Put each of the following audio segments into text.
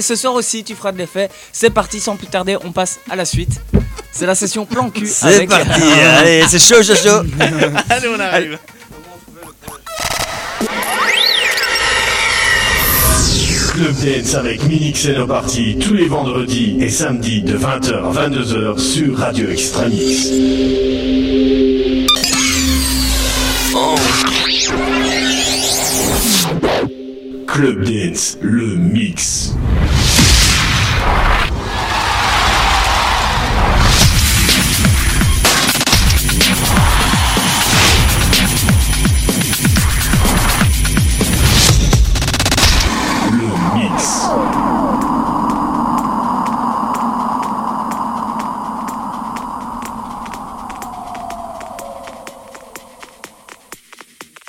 Ce soir aussi, tu feras de l'effet. C'est parti, sans plus tarder, on passe à la suite. C'est la session plan cul. C'est avec- parti, allez, c'est chaud, chaud, chaud. Allez, on arrive. Club Dance avec Minix et nos parties tous les vendredis et samedis de 20h à 22h sur Radio Extramix. Club Dance, le mix.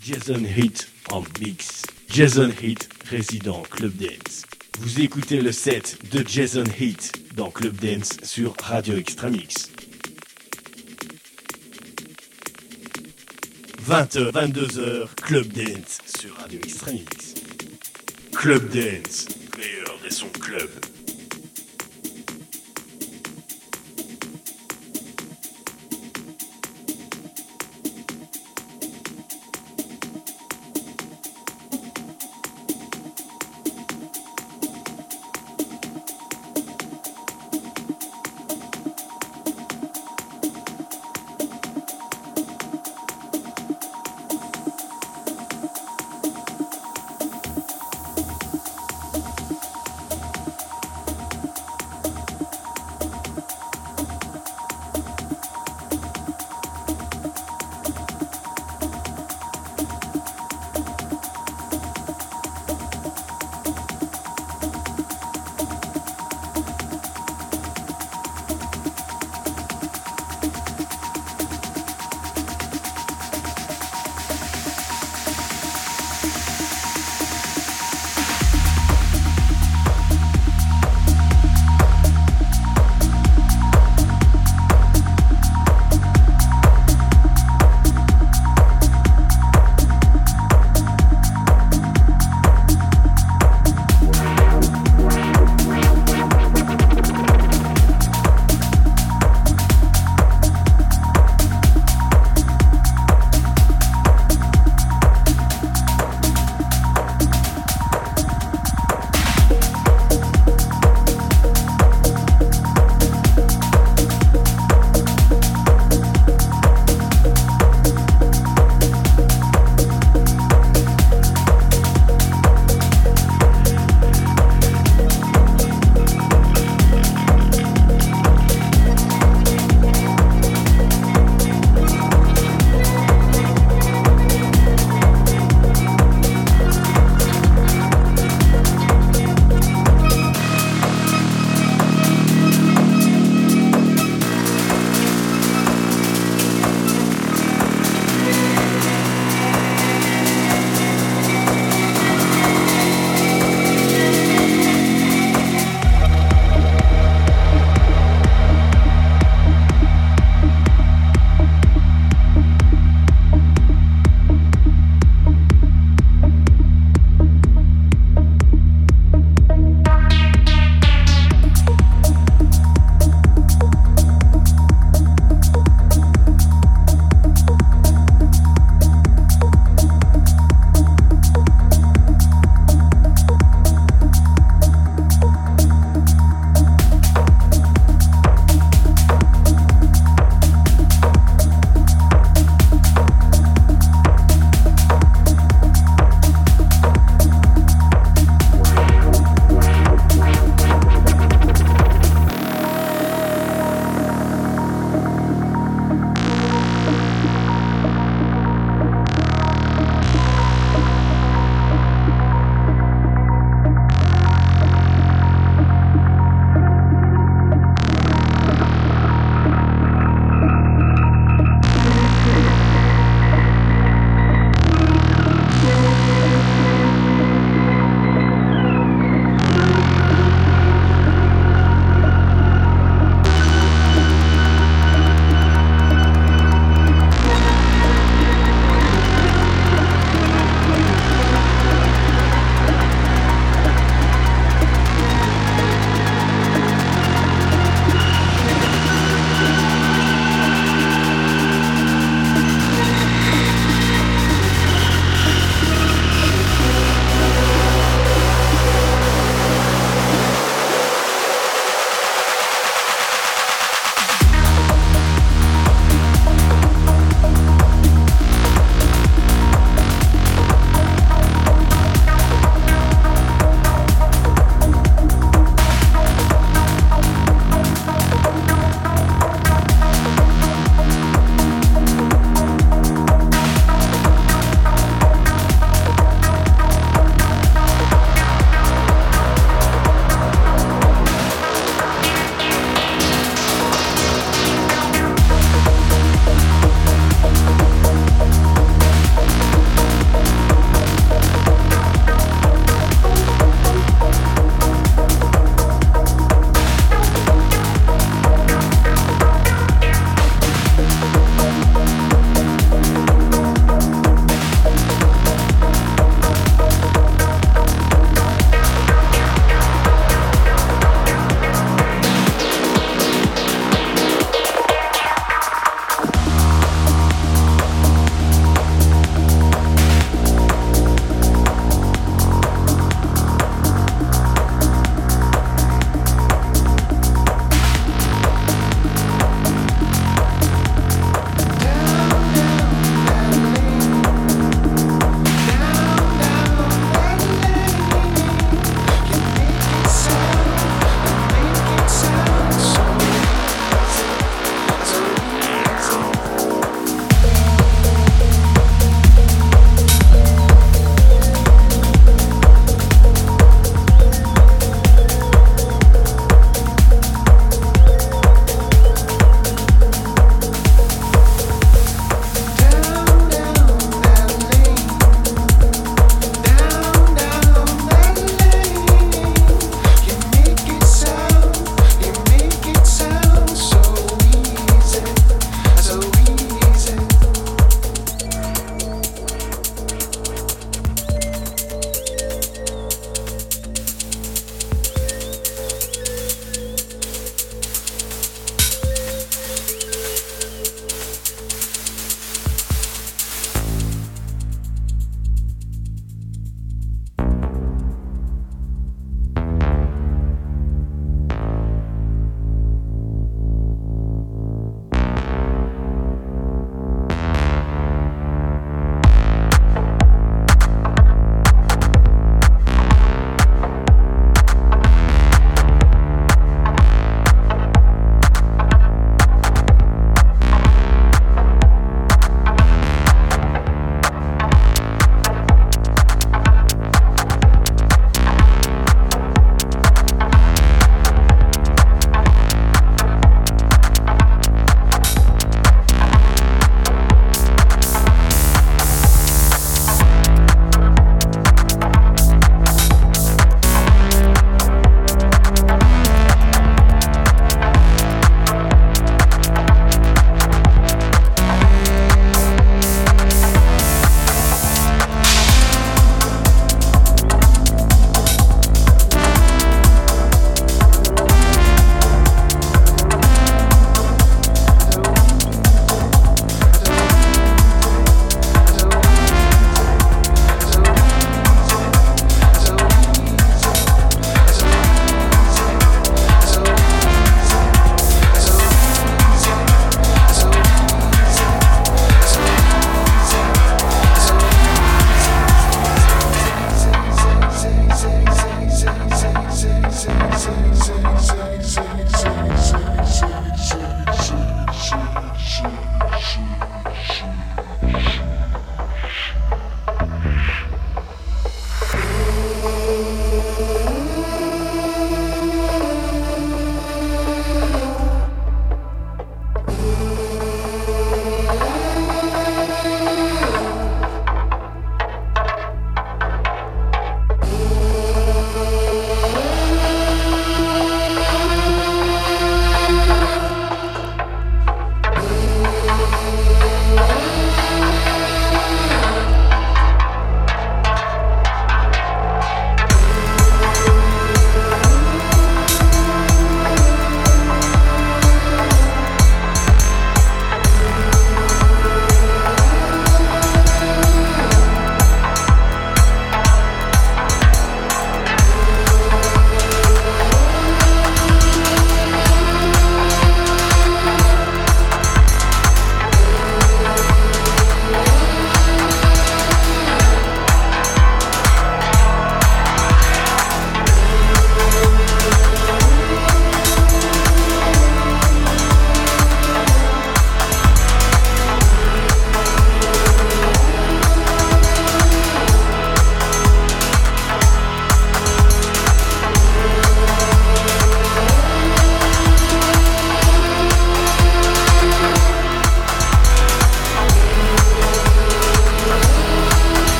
Jason Heat. Jason Heat, résident Club Dance. Vous écoutez le set de Jason Heat dans Club Dance sur Radio Extramix. 20h, 22h, Club Dance sur Radio Extramix. Club Dance, meilleur des sons club.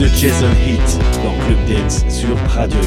De Jason Heat dans Club Dance sur Radio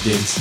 updates.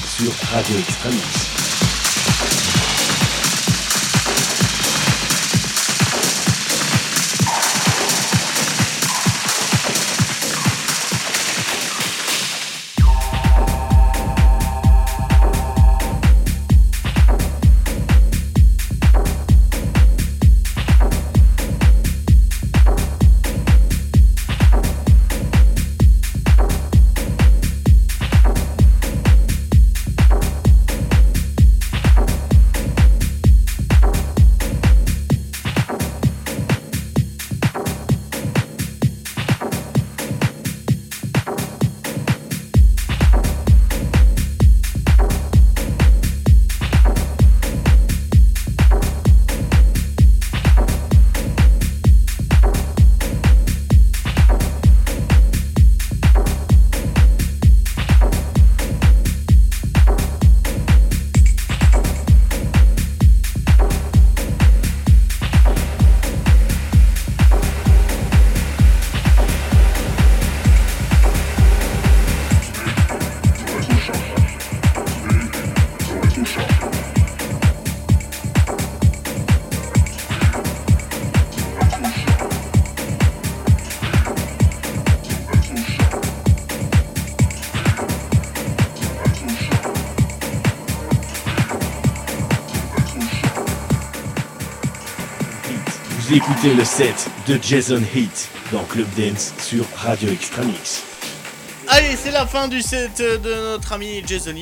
Écoutez le set de Jason Heat dans Club Dance sur Radio Extramix. Allez, c'est la fin du set de notre ami Jason Heat.